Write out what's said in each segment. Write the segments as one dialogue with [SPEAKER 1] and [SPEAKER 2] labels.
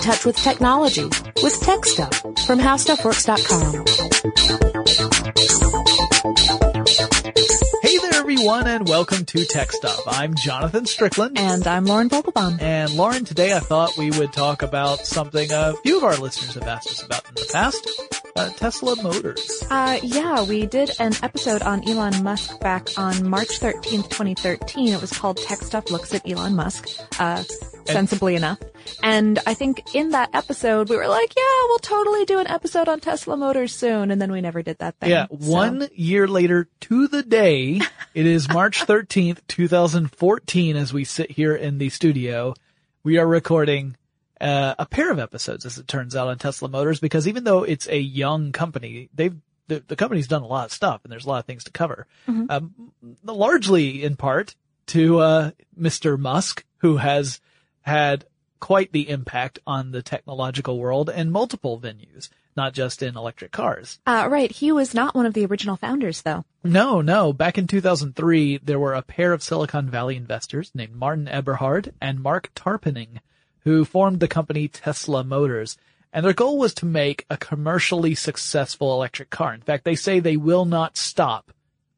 [SPEAKER 1] in touch with technology with Tech Stuff from HowStuffWorks.com.
[SPEAKER 2] Hey there, everyone, and welcome to Tech Stuff. I'm Jonathan Strickland.
[SPEAKER 3] And I'm Lauren Vogelbaum.
[SPEAKER 2] And Lauren, today I thought we would talk about something a few of our listeners have asked us about in the past. Uh, Tesla Motors.
[SPEAKER 3] Uh, yeah, we did an episode on Elon Musk back on March 13th, 2013. It was called Tech Stuff Looks at Elon Musk, uh, sensibly enough. And I think in that episode, we were like, yeah, we'll totally do an episode on Tesla Motors soon. And then we never did that thing.
[SPEAKER 2] Yeah,
[SPEAKER 3] So-
[SPEAKER 2] one year later to the day, it is March 13th, 2014 as we sit here in the studio. We are recording uh, a pair of episodes, as it turns out, on Tesla Motors because even though it's a young company, they've the, the company's done a lot of stuff and there's a lot of things to cover. Um, largely in part to uh, Mr. Musk, who has had quite the impact on the technological world in multiple venues, not just in electric cars.
[SPEAKER 3] Uh, right. He was not one of the original founders though.
[SPEAKER 2] No, no. Back in 2003, there were a pair of Silicon Valley investors named Martin Eberhard and Marc Tarpenning who formed the company Tesla Motors. And their goal was to make a commercially successful electric car. In fact, they say they will not stop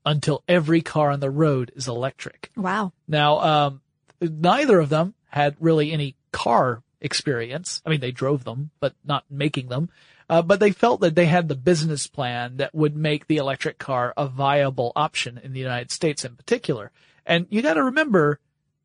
[SPEAKER 2] until every car on the road is electric.
[SPEAKER 3] Wow.
[SPEAKER 2] Now, um, neither of them had really any car experience. I mean, they drove them, but not making them. Uh, but they felt that they had the business plan that would make the electric car a viable option in the United States in particular. And you gotta remember,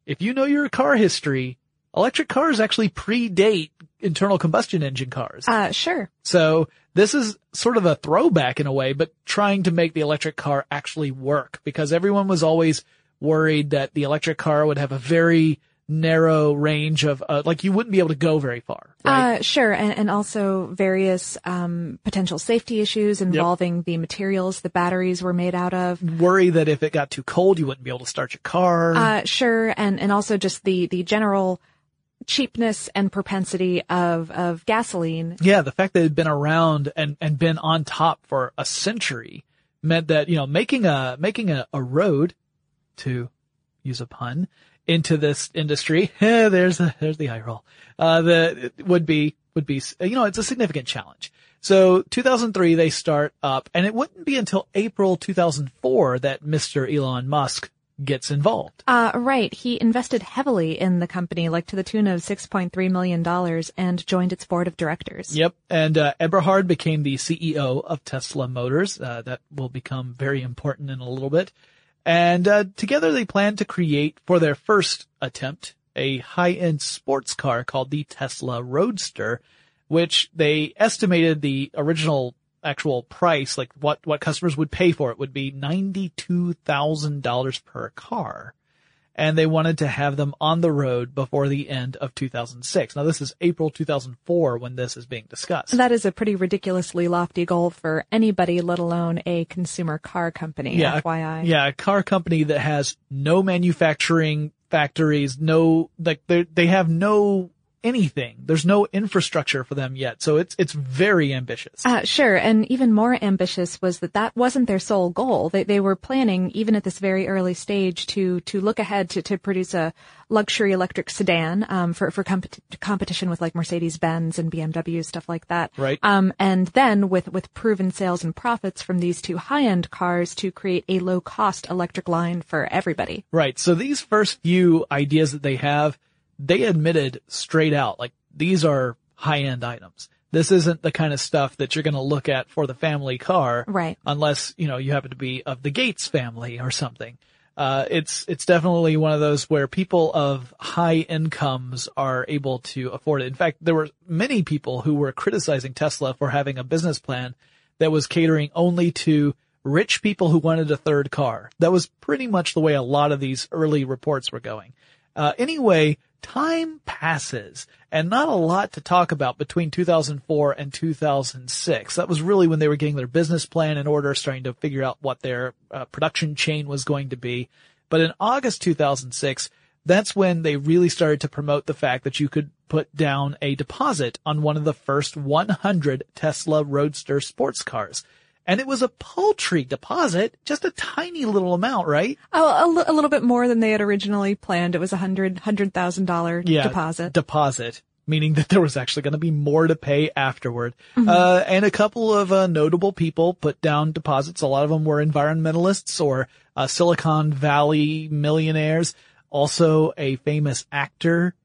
[SPEAKER 2] if you know your car history, electric cars actually predate internal combustion engine cars.
[SPEAKER 3] Uh, sure.
[SPEAKER 2] So this is sort of a throwback in a way, but trying to make the electric car actually work because everyone was always worried that the electric car would have a very narrow range of, uh, like you wouldn't be able to go very far. Right?
[SPEAKER 3] Uh, sure, and, and also various um, potential safety issues involving the materials the batteries were made out of.
[SPEAKER 2] Worry that if it got too cold, you wouldn't be able to start your car.
[SPEAKER 3] Uh, sure, and and also just the the general cheapness and propensity of of gasoline.
[SPEAKER 2] yeah, the fact that it had been around and, and been on top for a century meant that, you know, making a, making a, a road to use a pun into this industry, eh, there's a, there's the eye roll, uh, that would be, would be, you know, it's a significant challenge. So 2003, they start up and it wouldn't be until April 2004 that Mr. Elon Musk gets involved.
[SPEAKER 3] Uh, right, he invested heavily in the company, like to the tune of six point three million dollars, and joined its board of directors.
[SPEAKER 2] Yep. And uh, Eberhard became the CEO of Tesla Motors. Uh, that will become very important in a little bit. And uh, together they plan to create, for their first attempt, a high-end sports car called the Tesla Roadster, which they estimated the original actual price, like what, what customers would pay for it, would be $92,000 per car and they wanted to have them on the road before the end of 2006. Now this is April 2004 when this is being discussed.
[SPEAKER 3] That is a pretty ridiculously lofty goal for anybody, let alone a consumer car company.
[SPEAKER 2] yeah,
[SPEAKER 3] FYI.
[SPEAKER 2] yeah, a car company that has no manufacturing factories, no like they they have no anything. There's no infrastructure for them yet, so it's it's very ambitious.
[SPEAKER 3] Uh, sure, and even more ambitious was that that wasn't their sole goal. They they were planning, even at this very early stage, to to look ahead to, to produce a luxury electric sedan um, for for compet- competition with like Mercedes Benz and BMW stuff like that.
[SPEAKER 2] Right.
[SPEAKER 3] Um, and then with with proven sales and profits from these two high end cars to create a low cost electric line for everybody.
[SPEAKER 2] Right. So these first few ideas that they have, they admitted straight out, like these are high end items. This isn't the kind of stuff that you're going to look at for the family car.
[SPEAKER 3] Right.
[SPEAKER 2] Unless, you know, you happen to be of the Gates family or something. Uh, it's, it's definitely one of those where people of high incomes are able to afford it. In fact, there were many people who were criticizing Tesla for having a business plan that was catering only to rich people who wanted a third car. That was pretty much the way a lot of these early reports were going. Uh, anyway, time passes and not a lot to talk about between 2004 and 2006. That was really when they were getting their business plan in order, starting to figure out what their uh, production chain was going to be. But in August 2006, that's when they really started to promote the fact that you could put down a deposit on one of the first 100 Tesla Roadster sports cars. And it was a paltry deposit, just a tiny little amount, right?
[SPEAKER 3] Oh, a, little bit more than they had originally planned. It was a hundred hundred thousand dollar
[SPEAKER 2] Yeah.
[SPEAKER 3] deposit.
[SPEAKER 2] Deposit. meaning that there was actually going to be more to pay afterward. Uh, and a couple of uh, notable people put down deposits. A lot of them were environmentalists or uh, Silicon Valley millionaires. Also a famous actor,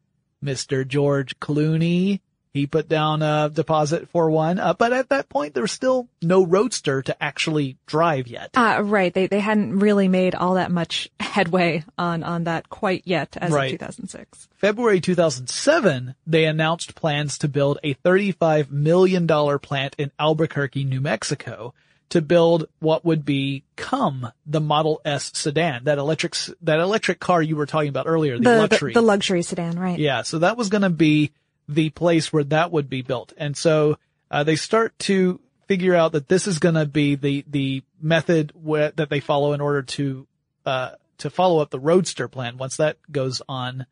[SPEAKER 2] Mr. George Clooney. He put down a deposit for one, uh, but at that point there was still no roadster to actually drive yet.
[SPEAKER 3] Uh, right. They, they hadn't really made all that much headway on, on that quite yet as
[SPEAKER 2] Right.
[SPEAKER 3] of 2006.
[SPEAKER 2] February 2007, they announced plans to build a $35 million plant in Albuquerque, New Mexico to build what would become the Model S sedan, that electric, that electric car you were talking about earlier, the,
[SPEAKER 3] The,
[SPEAKER 2] luxury.
[SPEAKER 3] the, the luxury sedan, right.
[SPEAKER 2] Yeah, so that was going to be the place where that would be built. And so uh, they start to figure out that this is going to be the the method that they follow in order to uh, to follow up the Roadster plan. Once that goes on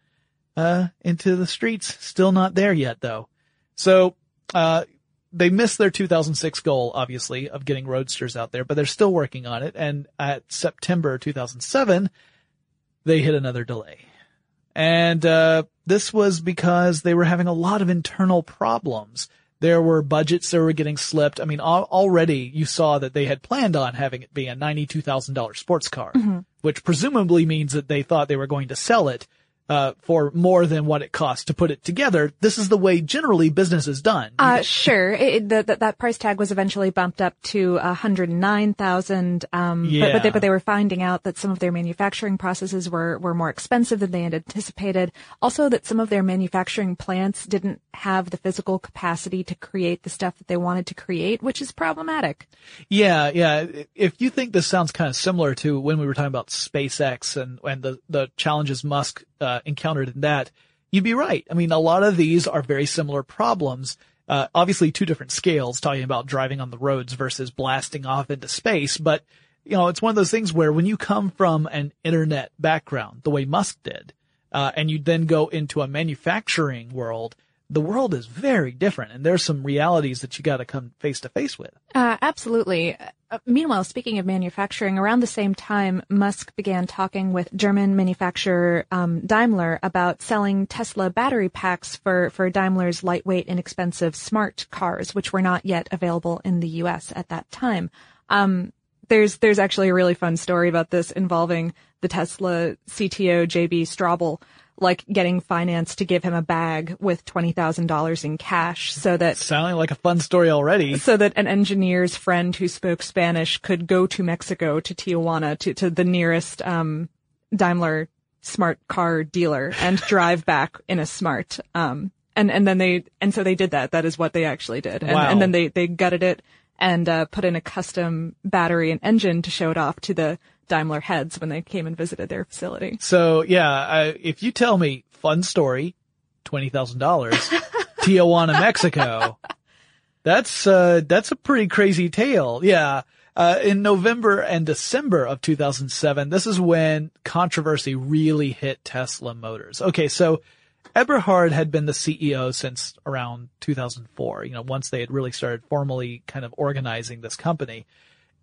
[SPEAKER 2] uh, into the streets, still not there yet though. So uh, they missed their 2006 goal, obviously, of getting Roadsters out there, but they're still working on it. And at September 2007, they hit another delay. And uh, this was because they were having a lot of internal problems. There were budgets that were getting slipped. I mean, al- already you saw that they had planned on having it be a $92,000 sports car, which presumably means that they thought they were going to sell it uh, for more than what it costs to put it together. This is the way generally business is done.
[SPEAKER 3] Uh, sure. It, it- the, that that price tag was eventually bumped up to a hundred nine thousand. Um, but, but they but they were finding out that some of their manufacturing processes were were more expensive than they had anticipated. Also, that some of their manufacturing plants didn't have the physical capacity to create the stuff that they wanted to create, which is problematic.
[SPEAKER 2] Yeah, yeah. If you think this sounds kind of similar to when we were talking about SpaceX and, and the, the challenges Musk uh, encountered in that, you'd be right. I mean, a lot of these are very similar problems. Uh, obviously two different scales talking about driving on the roads versus blasting off into space. But, you know, it's one of those things where when you come from an internet background, the way Musk did, uh, and you then go into a manufacturing world, the world is very different and there's some realities that you got to come face to face with.
[SPEAKER 3] Uh, absolutely. Uh, meanwhile, speaking of manufacturing, around the same time, Musk began talking with German manufacturer um, Daimler about selling Tesla battery packs for for Daimler's lightweight, inexpensive smart cars, which were not yet available in the U.S. at that time. Um, there's there's actually a really fun story about this involving the Tesla CTO JB Straubel, like getting finance to give him a bag with twenty thousand dollars in cash, so that
[SPEAKER 2] Sounding like a fun story already.
[SPEAKER 3] so that an engineer's friend who spoke Spanish could go to Mexico to Tijuana to, to the nearest um, Daimler smart car dealer and drive back in a smart. Um, and and then they and so they did that. That is what they actually did. And,
[SPEAKER 2] Wow.
[SPEAKER 3] and then they they gutted it and uh, put in a custom battery and engine to show it off to the Daimler heads when they came and visited their facility.
[SPEAKER 2] So yeah, uh, if you tell me fun story, twenty thousand dollars, Tijuana, Mexico, that's uh, that's a pretty crazy tale. Yeah. Uh, in November and December of 2007, this is when controversy really hit Tesla Motors. Okay, so Eberhard had been the CEO since around 2004, you know, once they had really started formally kind of organizing this company.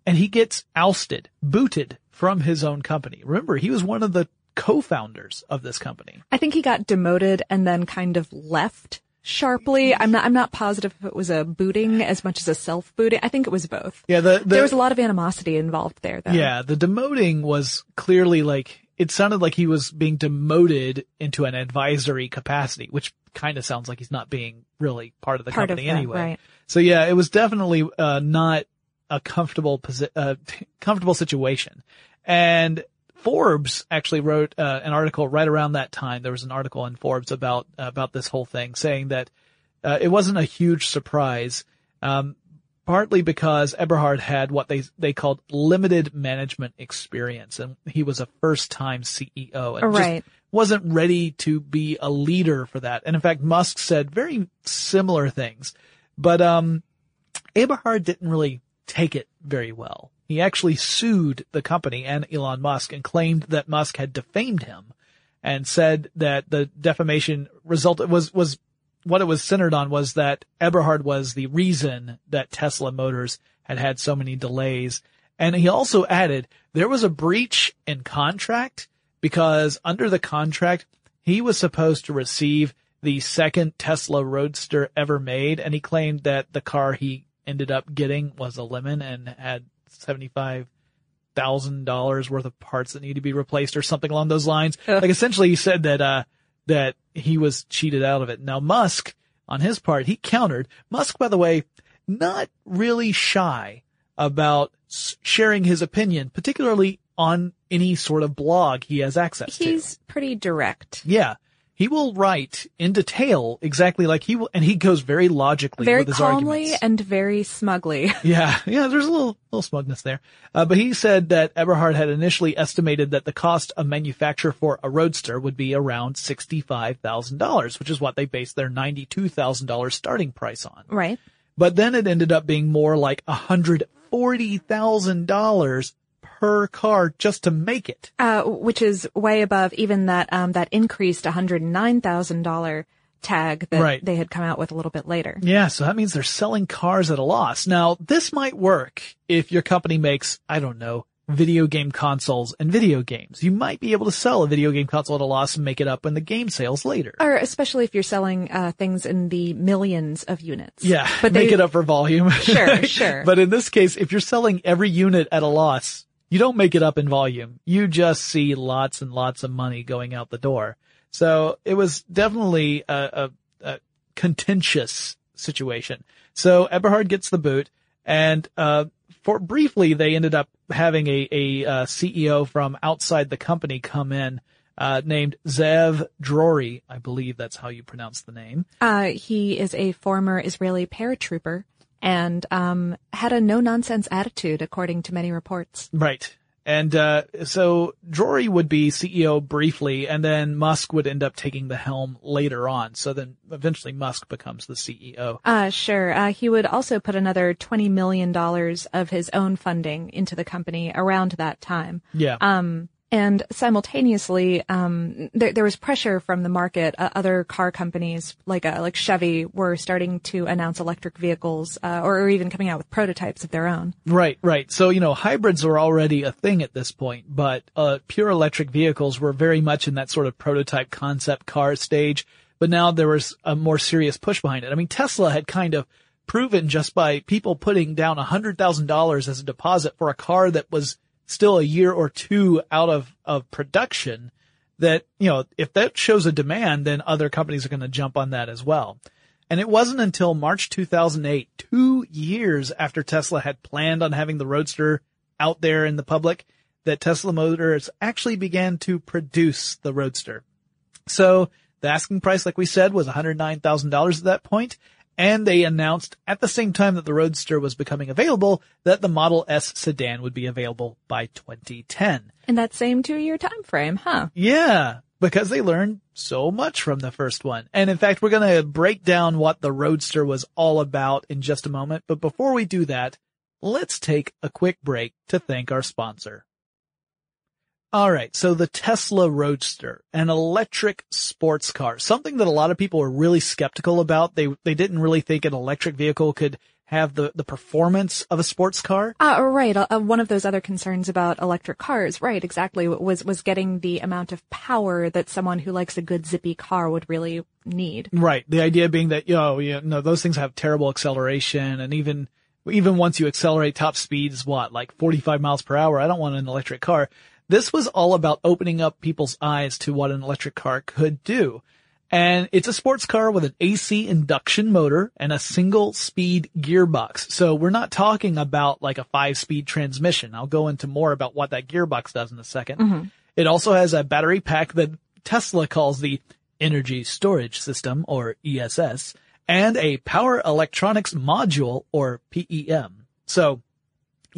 [SPEAKER 2] And he gets ousted, booted from his own company. Remember, he was one of the co-founders of this company.
[SPEAKER 3] I think he got demoted and then kind of left sharply. I'm not I'm not positive if it was a booting as much as a self booting. I think it was both.
[SPEAKER 2] Yeah, the, the
[SPEAKER 3] there was a lot of animosity involved there though.
[SPEAKER 2] yeah, the demoting was clearly like it sounded like he was being demoted into an advisory capacity, which kind of sounds like he's not being really part of the
[SPEAKER 3] Part of
[SPEAKER 2] company
[SPEAKER 3] that,
[SPEAKER 2] anyway.
[SPEAKER 3] right.
[SPEAKER 2] So yeah, it was definitely uh, not a comfortable posi- uh, comfortable situation. And Forbes actually wrote uh, an article right around that time. There was an article in Forbes about about this whole thing, saying that uh, it wasn't a huge surprise, um, partly because Eberhard had what they they called limited management experience, and he was a first time CEO, and just
[SPEAKER 3] Right.
[SPEAKER 2] wasn't ready to be a leader for that. And in fact, Musk said very similar things, but um, Eberhard didn't really take it very well. He actually sued the company and Elon Musk and claimed that Musk had defamed him and said that the defamation result was, was what it was centered on was that Eberhard was the reason that Tesla Motors had had so many delays. And he also added there was a breach in contract because under the contract, he was supposed to receive the second Tesla Roadster ever made, and he claimed that the car he ended up getting was a lemon and had seventy-five thousand dollars worth of parts that need to be replaced or something along those lines. Like essentially, he said that uh that he was cheated out of it. Now Musk, on his part, he countered. Musk, by the way, not really shy about sharing his opinion, particularly on any sort of blog he has access to.
[SPEAKER 3] He's pretty direct.
[SPEAKER 2] Yeah. He will write in detail exactly like he will, and he goes very logically
[SPEAKER 3] Very
[SPEAKER 2] with his
[SPEAKER 3] calmly
[SPEAKER 2] arguments.
[SPEAKER 3] and very smugly.
[SPEAKER 2] Yeah, yeah, there's a little, little smugness there. Uh, but he said that Eberhard had initially estimated that the cost of manufacture for a Roadster would be around $65,000, which is what they based their $92,000 starting price on.
[SPEAKER 3] Right.
[SPEAKER 2] But then it ended up being more like a $140,000 per car just to make it.
[SPEAKER 3] Uh, which is way above even that, um, that increased $109,000 tag that
[SPEAKER 2] Right.
[SPEAKER 3] they had come out with a little bit later.
[SPEAKER 2] Yeah, so that means they're selling cars at a loss. Now, this might work if your company makes, I don't know, video game consoles and video games. You might be able to sell a video game console at a loss and make it up in the game sales later.
[SPEAKER 3] Or especially if you're selling, uh, things in the millions of units.
[SPEAKER 2] Yeah,
[SPEAKER 3] But
[SPEAKER 2] make
[SPEAKER 3] they-
[SPEAKER 2] it up for volume.
[SPEAKER 3] Sure, sure.
[SPEAKER 2] But in this case, if you're selling every unit at a loss, you don't make it up in volume. You just see lots and lots of money going out the door. So it was definitely a, a, a contentious situation. So Eberhard gets the boot and, uh, for briefly, they ended up having a, a, uh, CEO from outside the company come in, uh, named Zev Drori. I believe that's how you pronounce the name.
[SPEAKER 3] Uh, he is a former Israeli paratrooper and, um, had a no nonsense attitude according to many reports.
[SPEAKER 2] Right. And uh, so Drori would be CEO briefly, and then Musk would end up taking the helm later on. So then eventually Musk becomes the CEO.
[SPEAKER 3] Uh, sure. Uh, he would also put another $20 million of his own funding into the company around that time.
[SPEAKER 2] Yeah.
[SPEAKER 3] Um, and simultaneously, um, there, there was pressure from the market. Uh, other car companies like uh, like Chevy were starting to announce electric vehicles, uh, or, or even coming out with prototypes of their own.
[SPEAKER 2] Right, right. So, you know, hybrids are already a thing at this point, but, uh, pure electric vehicles were very much in that sort of prototype concept car stage, but now there was a more serious push behind it. I mean, Tesla had kind of proven just by people putting down $100,000 as a deposit for a car that was still a year or two out of, of production that, you know, if that shows a demand, then other companies are going to jump on that as well. And it wasn't until March 2008, two years after Tesla had planned on having the Roadster out there in the public, that Tesla Motors actually began to produce the Roadster. So the asking price, like we said, was $109,000 at that point, and they announced at the same time that the Roadster was becoming available that the Model S sedan would be available by 2010.
[SPEAKER 3] In that same two year time frame, huh?
[SPEAKER 2] Yeah, because they learned so much from the first one. And in fact, we're going to break down what the Roadster was all about in just a moment. But before we do that, let's take a quick break to thank our sponsor. All right. So the Tesla Roadster, an electric sports car, something that a lot of people were really skeptical about. They, they didn't really think an electric vehicle could have the, the performance of a sports car.
[SPEAKER 3] Uh, right. Uh, uh, one of those other concerns about electric cars, right, exactly, was, was getting the amount of power that someone who likes a good zippy car would really need.
[SPEAKER 2] Right. The idea being that, you know, you know, those things have terrible acceleration and even, even once you accelerate top speeds, what, like 45 miles per hour? I don't want an electric car. This was all about opening up people's eyes to what an electric car could do. And it's a sports car with an AC induction motor and a single speed gearbox. So we're not talking about like a five speed transmission. I'll go into more about what that gearbox does in a 2nd mm-hmm. It also has a battery pack that Tesla calls the Energy Storage System or ESS and a Power Electronics Module or PEM. So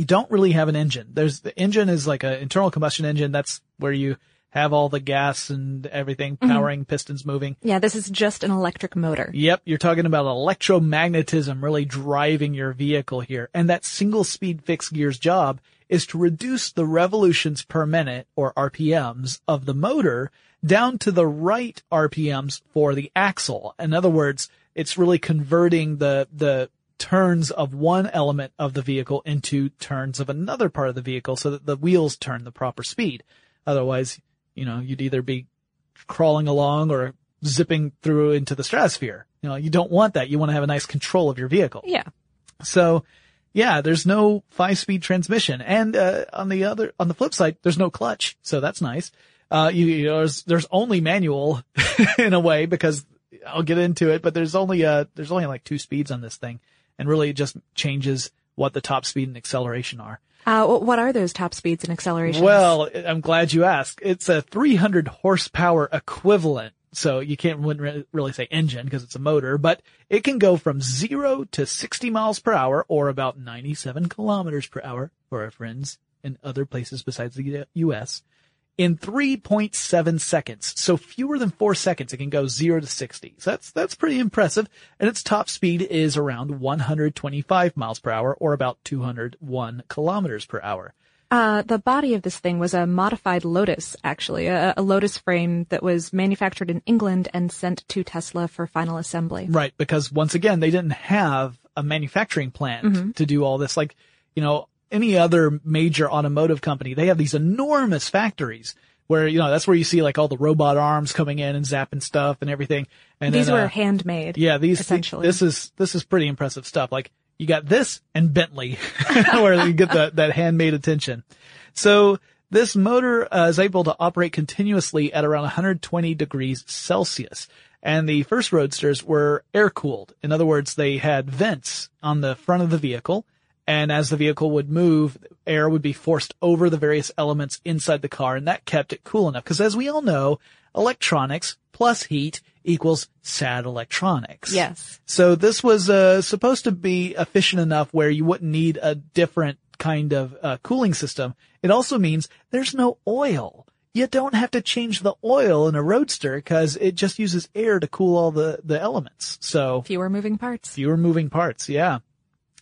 [SPEAKER 2] you don't really have an engine. There's the engine is like an internal combustion engine. That's where you have all the gas and everything mm-hmm. powering pistons moving.
[SPEAKER 3] Yeah, this is just an electric motor.
[SPEAKER 2] Yep, you're talking about electromagnetism really driving your vehicle here. And that single speed fixed gears job is to reduce the revolutions per minute or RPMs of the motor down to the right RPMs for the axle. In other words, it's really converting the, the turns of one element of the vehicle into turns of another part of the vehicle so that the wheels turn the proper speed. Otherwise, you know, you'd either be crawling along or zipping through into the stratosphere. You know, you don't want that. You want to have a nice control of your vehicle.
[SPEAKER 3] Yeah.
[SPEAKER 2] So, yeah, there's no five-speed transmission, and uh, on the other, on the flip side, there's no clutch, so that's nice. Uh, you, you know, there's, there's only manual in a way because I'll get into it, but there's only uh there's only like two speeds on this thing, and really it just changes what the top speed and acceleration are.
[SPEAKER 3] Uh, what are those top speeds and accelerations?
[SPEAKER 2] Well, I'm glad you asked. It's a 300 horsepower equivalent. So you can't wouldn't re- really say engine because it's a motor, but it can go from zero to 60 miles per hour or about 97 kilometers per hour for our friends in other places besides the U.S. in 3.7 seconds. So fewer than four seconds, it can go zero to 60. So that's, that's pretty impressive. And its top speed is around 125 miles per hour or about 201 kilometers per hour.
[SPEAKER 3] Uh, the body of this thing was a modified Lotus, actually, a, a Lotus frame that was manufactured in England and sent to Tesla for final assembly.
[SPEAKER 2] Right, because once again, they didn't have a manufacturing plant
[SPEAKER 3] Mm-hmm.
[SPEAKER 2] to do all this. Like, you know, any other major automotive company, they have these enormous factories where, you know, that's where you see like all the robot arms coming in and zapping stuff and everything. And
[SPEAKER 3] These
[SPEAKER 2] then,
[SPEAKER 3] were
[SPEAKER 2] uh,
[SPEAKER 3] handmade.
[SPEAKER 2] yeah, these,
[SPEAKER 3] essentially.
[SPEAKER 2] this is, this is pretty impressive stuff. Like, you got this and Bentley, where you get that, that handmade attention. So, this motor uh, is able to operate continuously at around 120 degrees Celsius. And the first roadsters were air cooled. In other words, they had vents on the front of the vehicle. And as the vehicle would move, air would be forced over the various elements inside the car. And that kept it cool enough. Cause as we all know, electronics plus heat equals sad electronics.
[SPEAKER 3] Yes.
[SPEAKER 2] So this was uh, supposed to be efficient enough where you wouldn't need a different kind of uh, cooling system. It also means there's no oil. You don't have to change the oil in a roadster because it just uses air to cool all the, the elements. So
[SPEAKER 3] Fewer moving parts.
[SPEAKER 2] fewer moving parts. Yeah.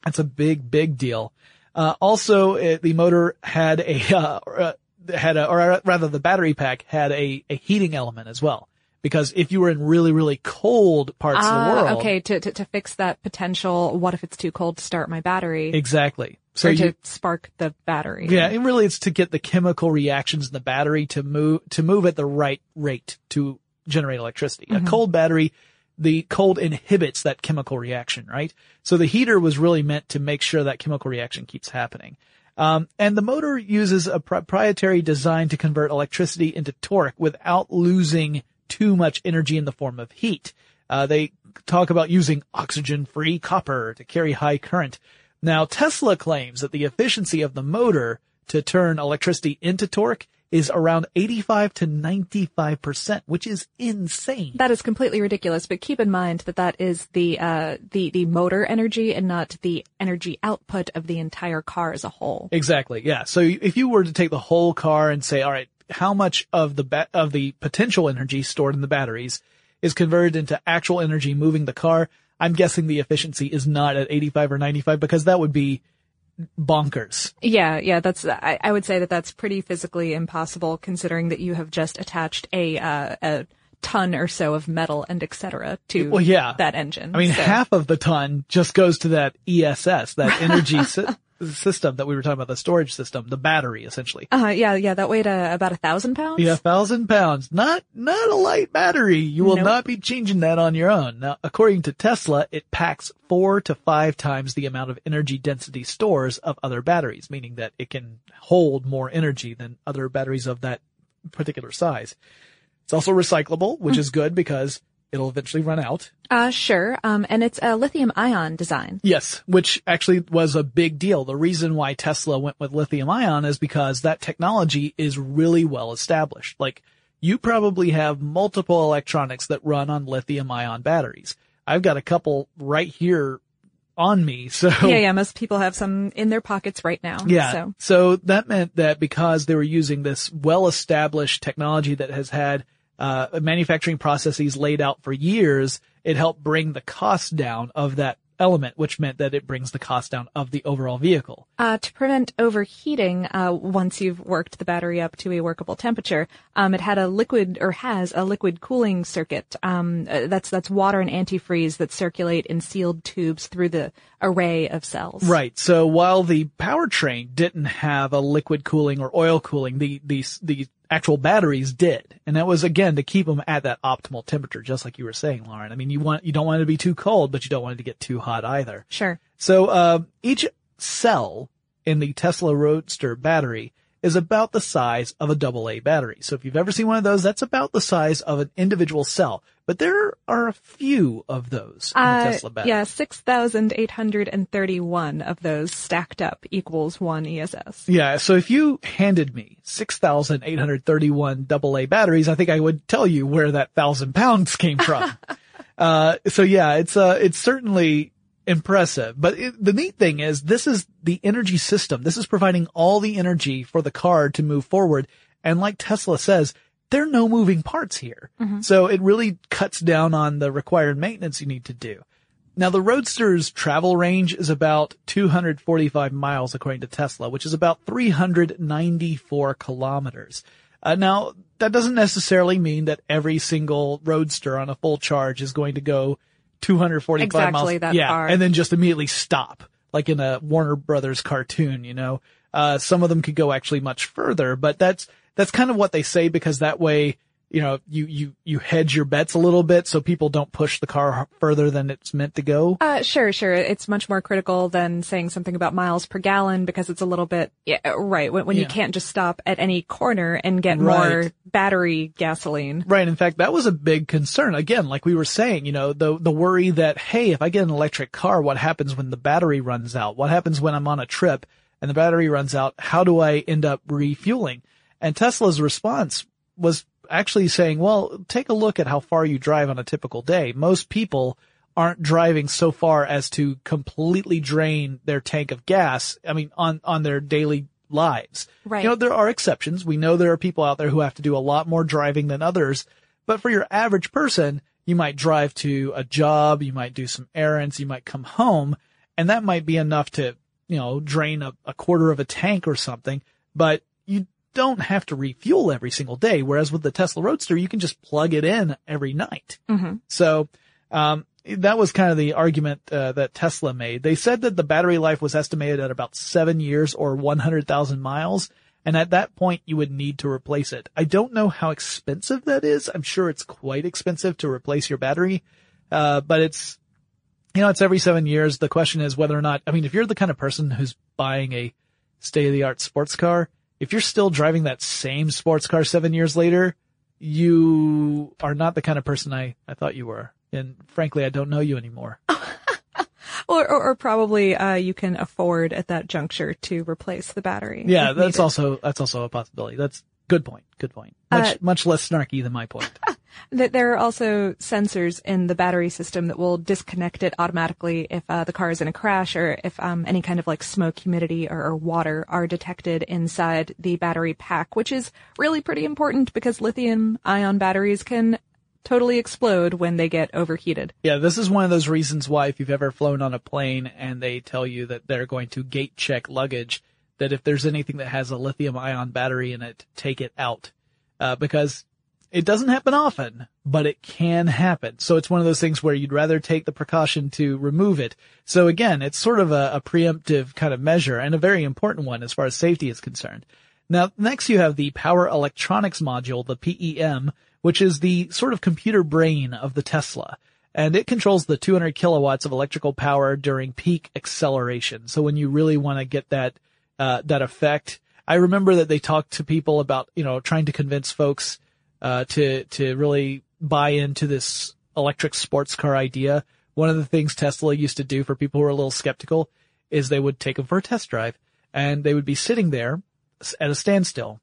[SPEAKER 2] That's a big, big deal. Uh, also, it, the motor had a, uh, uh, had a, or rather the battery pack had a, a heating element as well. Because if you were in really, really cold parts of the
[SPEAKER 3] Ah,
[SPEAKER 2] world.
[SPEAKER 3] okay, to, to, to fix that potential, what if it's too cold to start my battery?
[SPEAKER 2] Exactly. So
[SPEAKER 3] or
[SPEAKER 2] you,
[SPEAKER 3] to spark the battery.
[SPEAKER 2] yeah, and really it's to get the chemical reactions in the battery to move, to move at the right rate to generate electricity. A cold battery, the cold inhibits that chemical reaction, right? So the heater was really meant to make sure that chemical reaction keeps happening. Um, and the motor uses a proprietary design to convert electricity into torque without losing too much energy in the form of heat. Uh, they talk about using oxygen-free copper to carry high current. Now, Tesla claims that the efficiency of the motor to turn electricity into torque is around 85 to 95%, which is insane.
[SPEAKER 3] That is completely ridiculous, but keep in mind that that is the, uh, the, the motor energy and not the energy output of the entire car as a whole.
[SPEAKER 2] Exactly. Yeah. So if you were to take the whole car and say, all right, how much of the ba- of the potential energy stored in the batteries is converted into actual energy moving the car, I'm guessing the efficiency is not at 85 or 95 because that would be bonkers.
[SPEAKER 3] Yeah, yeah, that's, I, I would say that that's pretty physically impossible considering that you have just attached a, uh, a ton or so of metal and et cetera to
[SPEAKER 2] Well, yeah.
[SPEAKER 3] that engine.
[SPEAKER 2] I mean,
[SPEAKER 3] So-
[SPEAKER 2] half of the ton just goes to that ESS, that energy system that we were talking about, the storage system, the battery essentially.
[SPEAKER 3] Uh, huh, yeah, yeah, that weighed uh, about a thousand pounds.
[SPEAKER 2] Yeah, thousand pounds. Not, not a light battery. You will
[SPEAKER 3] Nope.
[SPEAKER 2] not be changing that on your own. Now, according to Tesla, it packs four to five times the amount of energy density stores of other batteries, meaning that it can hold more energy than other batteries of that particular size. It's also recyclable, which is good because it'll eventually run out.
[SPEAKER 3] Uh, sure. Um, and it's a lithium ion design.
[SPEAKER 2] Yes, which actually was a big deal. The reason why Tesla went with lithium ion is because that technology is really well established. Like, you probably have multiple electronics that run on lithium ion batteries. I've got a couple right here on me, so.
[SPEAKER 3] Yeah, yeah, most people have some in their pockets right now.
[SPEAKER 2] Yeah.
[SPEAKER 3] So.
[SPEAKER 2] So that meant that because they were using this well-established technology that has had uh, manufacturing processes laid out for years, it helped bring the cost down of that element, which meant that it brings the cost down of the overall vehicle.
[SPEAKER 3] Uh, to prevent overheating, uh, once you've worked the battery up to a workable temperature, um, it had a liquid or has a liquid cooling circuit. Um, uh, that's that's water and antifreeze that circulate in sealed tubes through the array of cells.
[SPEAKER 2] Right. So while the powertrain didn't have a liquid cooling or oil cooling, the the the actual batteries did. And that was again to keep them at that optimal temperature, just like you were saying, Lauren. I mean, you want, you don't want it to be too cold, but you don't want it to get too hot either.
[SPEAKER 3] Sure.
[SPEAKER 2] So, uh, each cell in the Tesla Roadster battery is about the size of a double A battery. So if you've ever seen one of those, that's about the size of an individual cell. But there are a few of those in the
[SPEAKER 3] Uh,
[SPEAKER 2] Tesla battery.
[SPEAKER 3] yeah, 6,831 of those stacked up equals one ESS.
[SPEAKER 2] Yeah, so if you handed me 6,831 AA batteries, I think I would tell you where that thousand pounds came from. uh, so yeah, it's, uh, it's certainly impressive. But it, the neat thing is this is the energy system. This is providing all the energy for the car to move forward. And like Tesla says, there are no moving parts here. So it really cuts down on the required maintenance you need to do. Now the Roadster's travel range is about 245 miles according to Tesla, which is about 394 kilometers. Uh, now that doesn't necessarily mean that every single Roadster on a full charge is going to go 245
[SPEAKER 3] Exactly
[SPEAKER 2] miles.
[SPEAKER 3] that
[SPEAKER 2] yeah,
[SPEAKER 3] far.
[SPEAKER 2] and then just immediately stop, like in a Warner Brothers cartoon, you know. Uh, some of them could go actually much further, but that's, that's kind of what they say because that way, you know, you, you, you hedge your bets a little bit so people don't push the car further than it's meant to go.
[SPEAKER 3] Uh, sure, sure. It's much more critical than saying something about miles per gallon because it's a little bit, yeah, right, when, when you can't just stop at any corner and get
[SPEAKER 2] Right.
[SPEAKER 3] more battery gasoline.
[SPEAKER 2] Right. In fact, that was a big concern. Again, like we were saying, you know, the, the worry that, hey, if I get an electric car, what happens when the battery runs out? What happens when I'm on a trip and the battery runs out? How do I end up refueling? And Tesla's response was actually saying, well, take a look at how far you drive on a typical day. Most people aren't driving so far as to completely drain their tank of gas. I mean, on, on their daily lives.
[SPEAKER 3] Right.
[SPEAKER 2] You know, there are exceptions. We know there are people out there who have to do a lot more driving than others. But for your average person, you might drive to a job, you might do some errands, you might come home, and that might be enough to, you know, drain a, a quarter of a tank or something. But you don't have to refuel every single day. Whereas with the Tesla Roadster, you can just plug it in every night. So, um, that was kind of the argument uh, that Tesla made. They said that the battery life was estimated at about seven years or 100,000 miles. And at that point, you would need to replace it. I don't know how expensive that is. I'm sure it's quite expensive to replace your battery. Uh, but it's, you know, it's every seven years. The question is whether or not, I mean, if you're the kind of person who's buying a state of the art sports car, if you're still driving that same sports car seven years later, you are not the kind of person I, I thought you were. And frankly, I don't know you anymore.
[SPEAKER 3] Or, or, or probably, uh, you can afford at that juncture to replace the battery.
[SPEAKER 2] Yeah, that's
[SPEAKER 3] needed.
[SPEAKER 2] also, that's also a possibility. That's good point. Good point. Much,
[SPEAKER 3] Uh,
[SPEAKER 2] much less snarky than my point.
[SPEAKER 3] That there are also sensors in the battery system that will disconnect it automatically if uh, the car is in a crash or if um, any kind of like smoke, humidity, or, or water are detected inside the battery pack, which is really pretty important because lithium ion batteries can totally explode when they get overheated.
[SPEAKER 2] Yeah, this is one of those reasons why if you've ever flown on a plane and they tell you that they're going to gate check luggage, that if there's anything that has a lithium ion battery in it, take it out. Uh, because it doesn't happen often, but it can happen. So it's one of those things where you'd rather take the precaution to remove it. So again, it's sort of a, a preemptive kind of measure and a very important one as far as safety is concerned. Now, next you have the power electronics module, the PEM, which is the sort of computer brain of the Tesla. And it controls the 200 kilowatts of electrical power during peak acceleration. So when you really want to get that, uh, that effect, I remember that they talked to people about, you know, trying to convince folks, uh, to, to really buy into this electric sports car idea. One of the things Tesla used to do for people who were a little skeptical is they would take them for a test drive and they would be sitting there at a standstill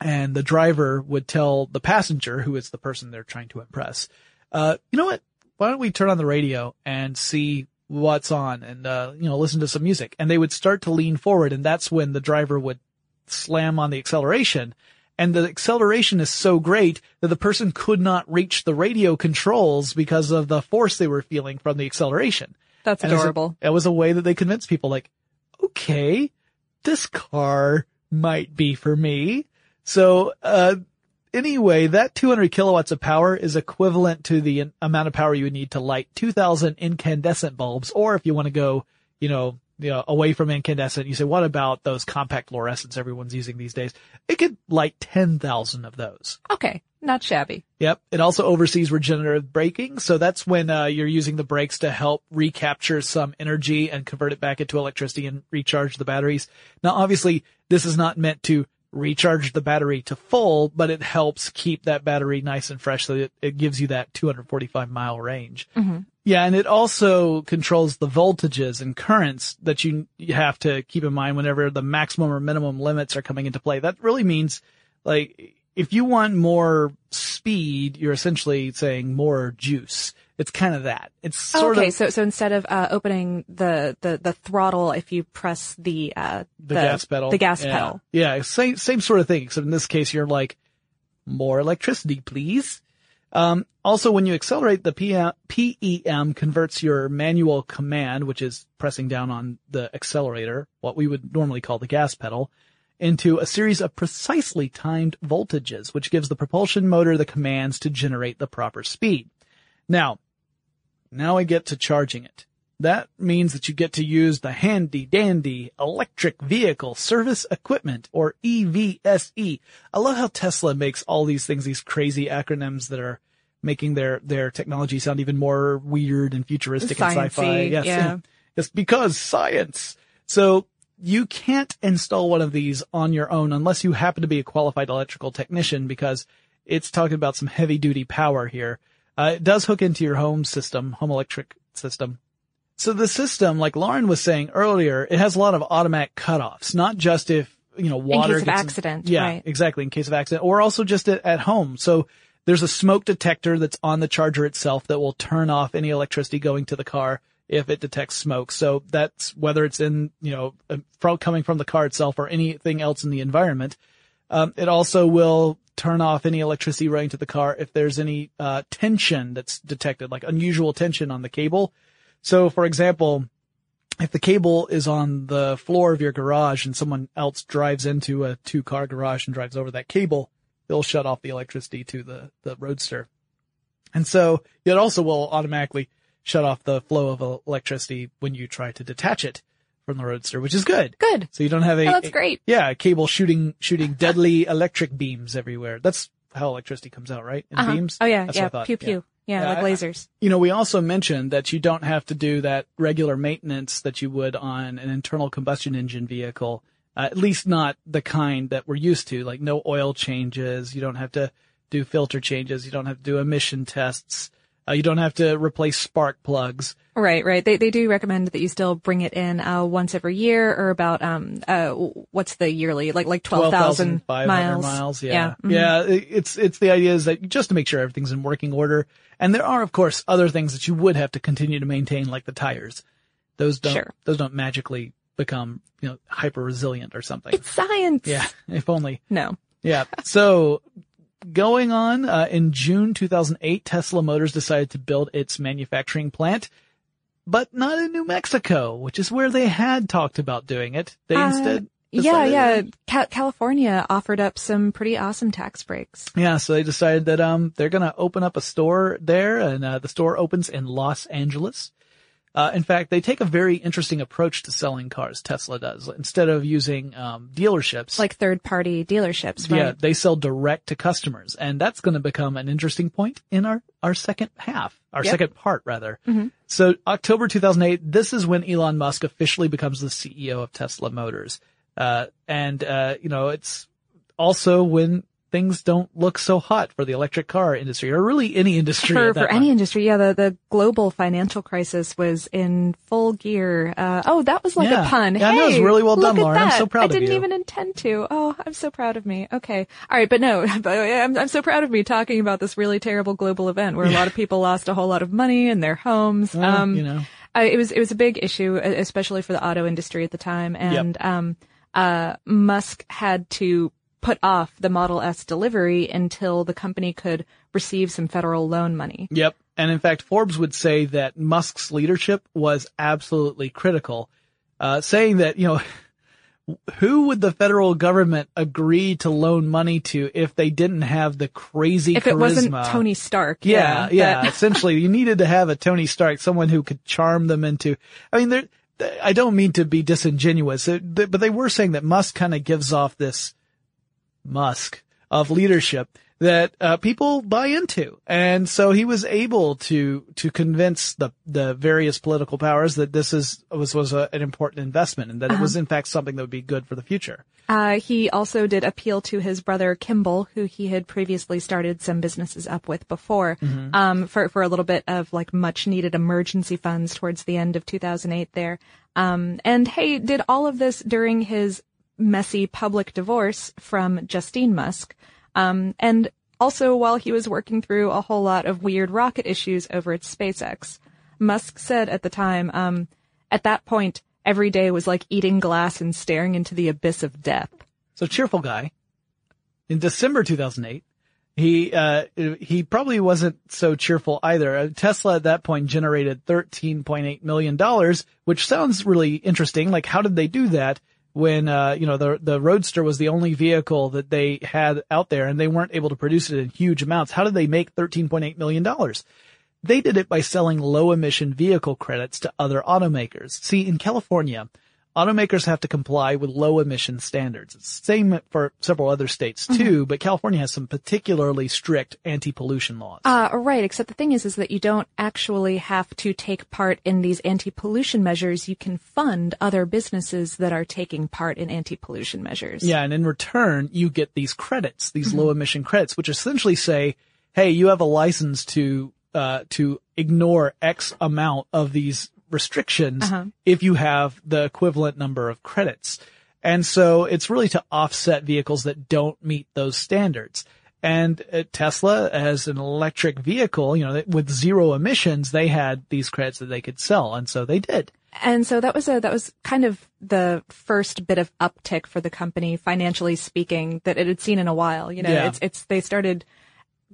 [SPEAKER 2] and the driver would tell the passenger, who is the person they're trying to impress, uh, you know what? Why don't we turn on the radio and see what's on and, uh, you know, listen to some music? And they would start to lean forward and that's when the driver would slam on the acceleration. And the acceleration is so great that the person could not reach the radio controls because of the force they were feeling from the acceleration.
[SPEAKER 3] That's
[SPEAKER 2] And it was a-
[SPEAKER 3] adorable.
[SPEAKER 2] It was a way that they convinced people like, okay, this car might be for me. So, uh, anyway, that 200 kilowatts of power is equivalent to the amount of power you would need to light 2000 incandescent bulbs, or if you want to go, you know, you know, away from incandescent. You say, what about those compact fluorescents everyone's using these days? It could light 10,000 of those.
[SPEAKER 3] Okay. Not shabby.
[SPEAKER 2] Yep. It also oversees regenerative braking. So that's when, uh, you're using the brakes to help recapture some energy and convert it back into electricity and recharge the batteries. Now, obviously, this is not meant to recharge the battery to full, but it helps keep that battery nice and fresh so it, it gives you that 245 mile range.
[SPEAKER 3] Mm-hmm.
[SPEAKER 2] Yeah, and it also controls the voltages and currents that you, you have to keep in mind whenever the maximum or minimum limits are coming into play. That really means, like, if you want more speed, you're essentially saying more juice. It's kind of that. It's sort
[SPEAKER 3] okay,
[SPEAKER 2] of
[SPEAKER 3] so so instead of uh, opening the, the the throttle, if you press the uh
[SPEAKER 2] the, gas pedal.
[SPEAKER 3] the gas
[SPEAKER 2] yeah.
[SPEAKER 3] pedal.
[SPEAKER 2] Yeah, same same sort of thing. Except in this case, you're like, more electricity, please. Um, also, when you accelerate, the PM, PEM converts your manual command, which is pressing down on the accelerator, what we would normally call the gas pedal, into a series of precisely timed voltages, which gives the propulsion motor the commands to generate the proper speed. Now, now I get to charging it. That means that you get to use the handy dandy electric vehicle service equipment or EVSE. I love how Tesla makes all these things, these crazy acronyms that are making their, their technology sound even more weird and futuristic and sci-fi. Yes.
[SPEAKER 3] yeah.
[SPEAKER 2] It's because science. So you can't install one of these on your own unless you happen to be a qualified electrical technician because it's talking about some heavy duty power here. Uh, it does hook into your home system, home electric system. So the system, like Lauren was saying earlier, it has a lot of automatic cutoffs, not just if, you know, water In
[SPEAKER 3] case of accident,
[SPEAKER 2] yeah,
[SPEAKER 3] right.
[SPEAKER 2] exactly, in case of accident, or also just at, at home. So there's a smoke detector that's on the charger itself that will turn off any electricity going to the car if it detects smoke. So that's whether it's in, you know, uh, from, coming from the car itself or anything else in the environment. Um, it also will turn off any electricity running to the car if there's any uh, tension that's detected, like unusual tension on the cable. So, for example, if the cable is on the floor of your garage and someone else drives into a two-car garage and drives over that cable, it'll shut off the electricity to the the roadster. And so it also will automatically shut off the flow of electricity when you try to detach it from the roadster, which is good.
[SPEAKER 3] Good.
[SPEAKER 2] So you don't have a,
[SPEAKER 3] Oh, that's great.
[SPEAKER 2] yeah, a cable shooting, shooting deadly electric beams everywhere. That's how electricity comes out, right? In
[SPEAKER 3] Uh-huh.
[SPEAKER 2] beams?
[SPEAKER 3] Oh yeah,
[SPEAKER 2] That's
[SPEAKER 3] yeah.
[SPEAKER 2] what I.
[SPEAKER 3] Pew pew. Yeah,
[SPEAKER 2] Yeah,
[SPEAKER 3] like
[SPEAKER 2] I-
[SPEAKER 3] lasers.
[SPEAKER 2] You know, we also mentioned that you don't have to do that regular maintenance that you would on an internal combustion engine vehicle. Uh, at least not the kind that we're used to, like no oil changes. You don't have to do filter changes. You don't have to do emission tests. Uh, you don't have to replace spark plugs.
[SPEAKER 3] Right, right. They they do recommend that you still bring it in uh, once every year, or about um uh what's the yearly like like twelve thousand
[SPEAKER 2] 12,500
[SPEAKER 3] miles.
[SPEAKER 2] miles. Yeah.
[SPEAKER 3] yeah. mhm.
[SPEAKER 2] Yeah. It's, it's the idea is that just to make sure everything's in working order. And there are, of course, other things that you would have to continue to maintain, like the tires. Those don't,
[SPEAKER 3] Sure.
[SPEAKER 2] those don't magically become, you know, hyper resilient or something.
[SPEAKER 3] It's science.
[SPEAKER 2] yeah. If only.
[SPEAKER 3] No.
[SPEAKER 2] Yeah. So going on, uh, in June 2008, Tesla Motors decided to build its manufacturing plant, but not in New Mexico, which is where they had talked about doing it. They
[SPEAKER 3] Uh,
[SPEAKER 2] instead.
[SPEAKER 3] Yeah, yeah. Ca- California offered up some pretty awesome tax breaks.
[SPEAKER 2] Yeah, so they decided that um they're gonna open up a store there, and uh, the store opens in Los Angeles. Uh, in fact, they take a very interesting approach to selling cars. Tesla does instead of using um, dealerships.
[SPEAKER 3] Like third party dealerships, right?
[SPEAKER 2] yeah, they sell direct to customers, and that's going to become an interesting point in our our second half, our
[SPEAKER 3] Yep.
[SPEAKER 2] second part rather. So October 2008, this is when Elon Musk officially becomes the CEO of Tesla Motors, uh, and uh, you know it's also when things don't look so hot for the electric car industry, or really any industry.
[SPEAKER 3] For, for any industry, yeah, the, the global financial crisis was in full gear. Uh, oh, that was like
[SPEAKER 2] Yeah.
[SPEAKER 3] a pun.
[SPEAKER 2] Yeah,
[SPEAKER 3] hey,
[SPEAKER 2] it was really well done, Lauren. I'm
[SPEAKER 3] that.
[SPEAKER 2] so proud
[SPEAKER 3] I
[SPEAKER 2] of
[SPEAKER 3] didn't even intend to. Oh, I'm so proud of me. Okay. All right. But no, but I'm, I'm so proud of me talking about this really terrible global event where a lot of people lost a whole lot of money in their homes.
[SPEAKER 2] Well,
[SPEAKER 3] um,
[SPEAKER 2] you know.
[SPEAKER 3] uh, it was it was a big issue, especially for the auto industry at the time, and um, uh, Musk had to put off the Model S delivery until the company could receive some federal loan money.
[SPEAKER 2] Yep. And in fact, Forbes would say that Musk's leadership was absolutely critical, uh, saying that, you know, who would the federal government agree to loan money to if they didn't have the crazy
[SPEAKER 3] If
[SPEAKER 2] charisma?
[SPEAKER 3] it wasn't Tony Stark,
[SPEAKER 2] Yeah,
[SPEAKER 3] yeah,
[SPEAKER 2] yeah. Essentially, you needed to have a Tony Stark, someone who could charm them into. I mean, there I don't mean to be disingenuous, but they were saying that Musk kind of gives off this Musk of leadership that uh, people buy into, and so he was able to to convince the the various political powers that this is was was a, an important investment and that it was in fact something that would be good for the future.
[SPEAKER 3] Uh, he also did appeal to his brother Kimball, who he had previously started some businesses up with before, um, for for a little bit of like much needed emergency funds towards the end of 2008 there. Um, and hey, did all of this during his messy public divorce from Justine Musk, um, and also while he was working through a whole lot of weird rocket issues over at SpaceX. Musk said at the time, um, at that point, every day was like eating glass and staring into the abyss of death.
[SPEAKER 2] So cheerful guy. In December 2008, he uh, he probably wasn't so cheerful either. Uh, Tesla at that point generated 13.8 million dollars, which sounds really interesting. Like, how did they do that when uh, you know the the Roadster was the only vehicle that they had out there, and they weren't able to produce it in huge amounts? How did they make 13.8 million dollars? They did it by selling low emission vehicle credits to other automakers. See, in California, automakers have to comply with low emission standards. It's the same for several other states too, but California has some particularly strict anti-pollution laws.
[SPEAKER 3] Uh, right. Except the thing is, is that you don't actually have to take part in these anti-pollution measures. You can fund other businesses that are taking part in anti-pollution measures.
[SPEAKER 2] yeah, and in return, you get these credits, these low emission credits, which essentially say, hey, you have a license to uh, to ignore X amount of these restrictions if you have the equivalent number of credits. And so it's really to offset vehicles that don't meet those standards. And uh, Tesla, as an electric vehicle, you know, with zero emissions, they had these credits that they could sell. And so they did.
[SPEAKER 3] And so that was a, that was kind of the first bit of uptick for the company, financially speaking, that it had seen in a while. You know,
[SPEAKER 2] Yeah.
[SPEAKER 3] it's, it's, they started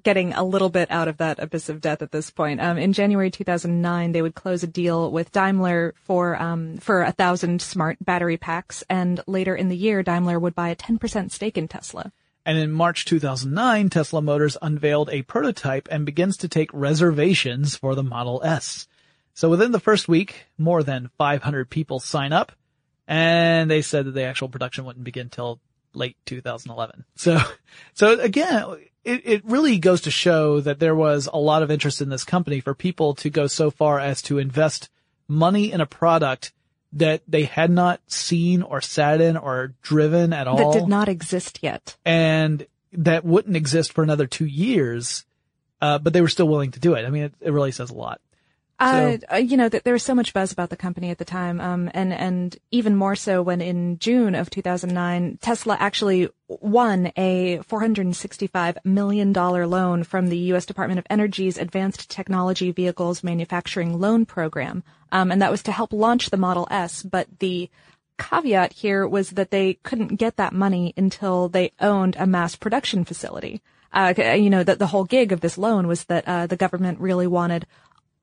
[SPEAKER 3] getting a little bit out of that abyss of death at this point. Um, in January 2009, they would close a deal with Daimler for, um, for a thousand smart battery packs. And later in the year, Daimler would buy a 10% stake in Tesla.
[SPEAKER 2] And in March 2009, Tesla Motors unveiled a prototype and begins to take reservations for the Model S. So within the first week, more than 500 people sign up, and they said that the actual production wouldn't begin till late 2011. So, so again, it, it really goes to show that there was a lot of interest in this company for people to go so far as to invest money in a product that they had not seen or sat in or driven at all
[SPEAKER 3] That did not exist yet.
[SPEAKER 2] and that wouldn't exist for another two years, uh, but they were still willing to do it. I mean, it, it really says a lot.
[SPEAKER 3] Uh, uh, you know, that there was so much buzz about the company at the time, um, and and even more so when in June of 2009, Tesla actually won a 465 million dollar loan from the U.S. Department of Energy's Advanced Technology Vehicles Manufacturing Loan Program, um, and that was to help launch the Model S. But the caveat here was that they couldn't get that money until they owned a mass production facility. Uh, you know, that the whole gig of this loan was that uh, the government really wanted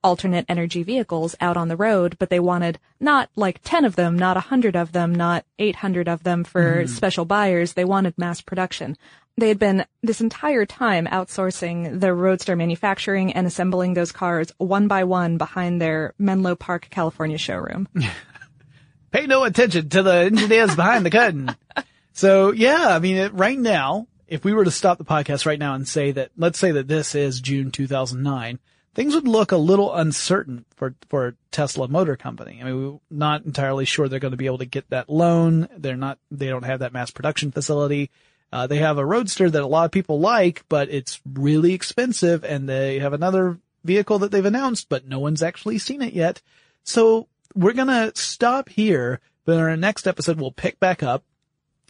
[SPEAKER 3] alternate energy vehicles out on the road, but they wanted not like 10 of them, not 100 of them, not 800 of them for mm-hmm. special buyers. They wanted mass production. They had been this entire time outsourcing the Roadster manufacturing and assembling those cars one by one behind their Menlo Park, California showroom.
[SPEAKER 2] Pay no attention to the engineers behind the curtain. So yeah, I mean, right now, if we were to stop the podcast right now and say that, let's say that this is June 2009, things would look a little uncertain for, for Tesla Motor Company. I mean, we're not entirely sure they're going to be able to get that loan. They're not, they don't have that mass production facility. Uh, they have a roadster that a lot of people like, but it's really expensive and they have another vehicle that they've announced, but no one's actually seen it yet. So we're going to stop here, but in our next episode, we'll pick back up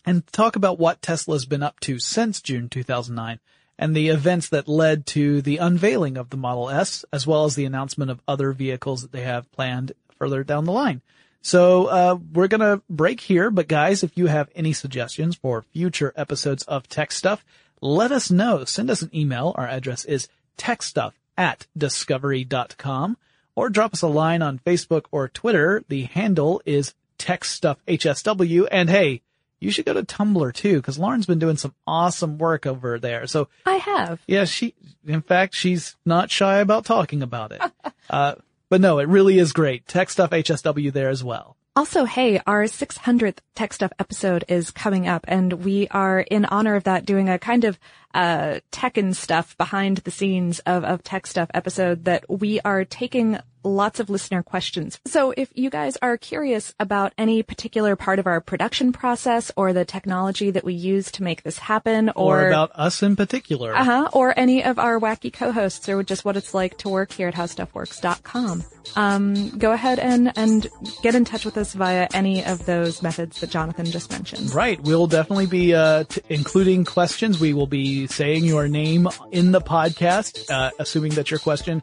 [SPEAKER 2] and talk about what Tesla's been up to since June 2009 and the events that led to the unveiling of the Model S, as well as the announcement of other vehicles that they have planned further down the line. So, uh, we're gonna break here, but guys, if you have any suggestions for future episodes of Tech Stuff, let us know. Send us an email. Our address is techstuff at discovery.com or drop us a line on Facebook or Twitter. The handle is techstuffhsw. And hey, you should go to Tumblr too, because Lauren's been doing some awesome work over there. So
[SPEAKER 3] I have.
[SPEAKER 2] yeah, she, in fact, she's not shy about talking about it. uh, but no, it really is great. Tech Stuff HSW there as well.
[SPEAKER 3] Also, hey, our 600th Tech Stuff episode is coming up and we are in honor of that doing a kind of uh, tech and stuff behind the scenes of, of tech stuff episode that we are taking lots of listener questions. So if you guys are curious about any particular part of our production process or the technology that we use to make this happen
[SPEAKER 2] Or,
[SPEAKER 3] or,
[SPEAKER 2] about us in particular.
[SPEAKER 3] uh-huh, or any of our wacky co-hosts or just what it's like to work here at howstuffworks.com, um, go ahead and, and get in touch with us via any of those methods that Jonathan just mentioned.
[SPEAKER 2] Right. We'll definitely be uh, t- including questions. We will be saying your name in the podcast, uh, assuming that your question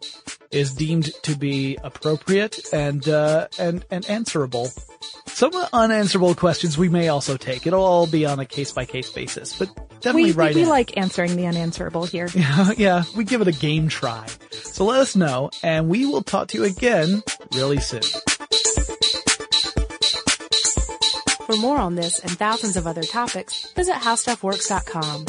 [SPEAKER 2] is deemed to be appropriate and uh, and and answerable. Some unanswerable questions we may also take. It'll all be on a case by case basis, but definitely
[SPEAKER 3] We,
[SPEAKER 2] write
[SPEAKER 3] we, we
[SPEAKER 2] in.
[SPEAKER 3] like answering the unanswerable here.
[SPEAKER 2] yeah, we give it a game try. So let us know, and we will talk to you again really soon.
[SPEAKER 1] For more on this and thousands of other topics, visit howstuffworks.com.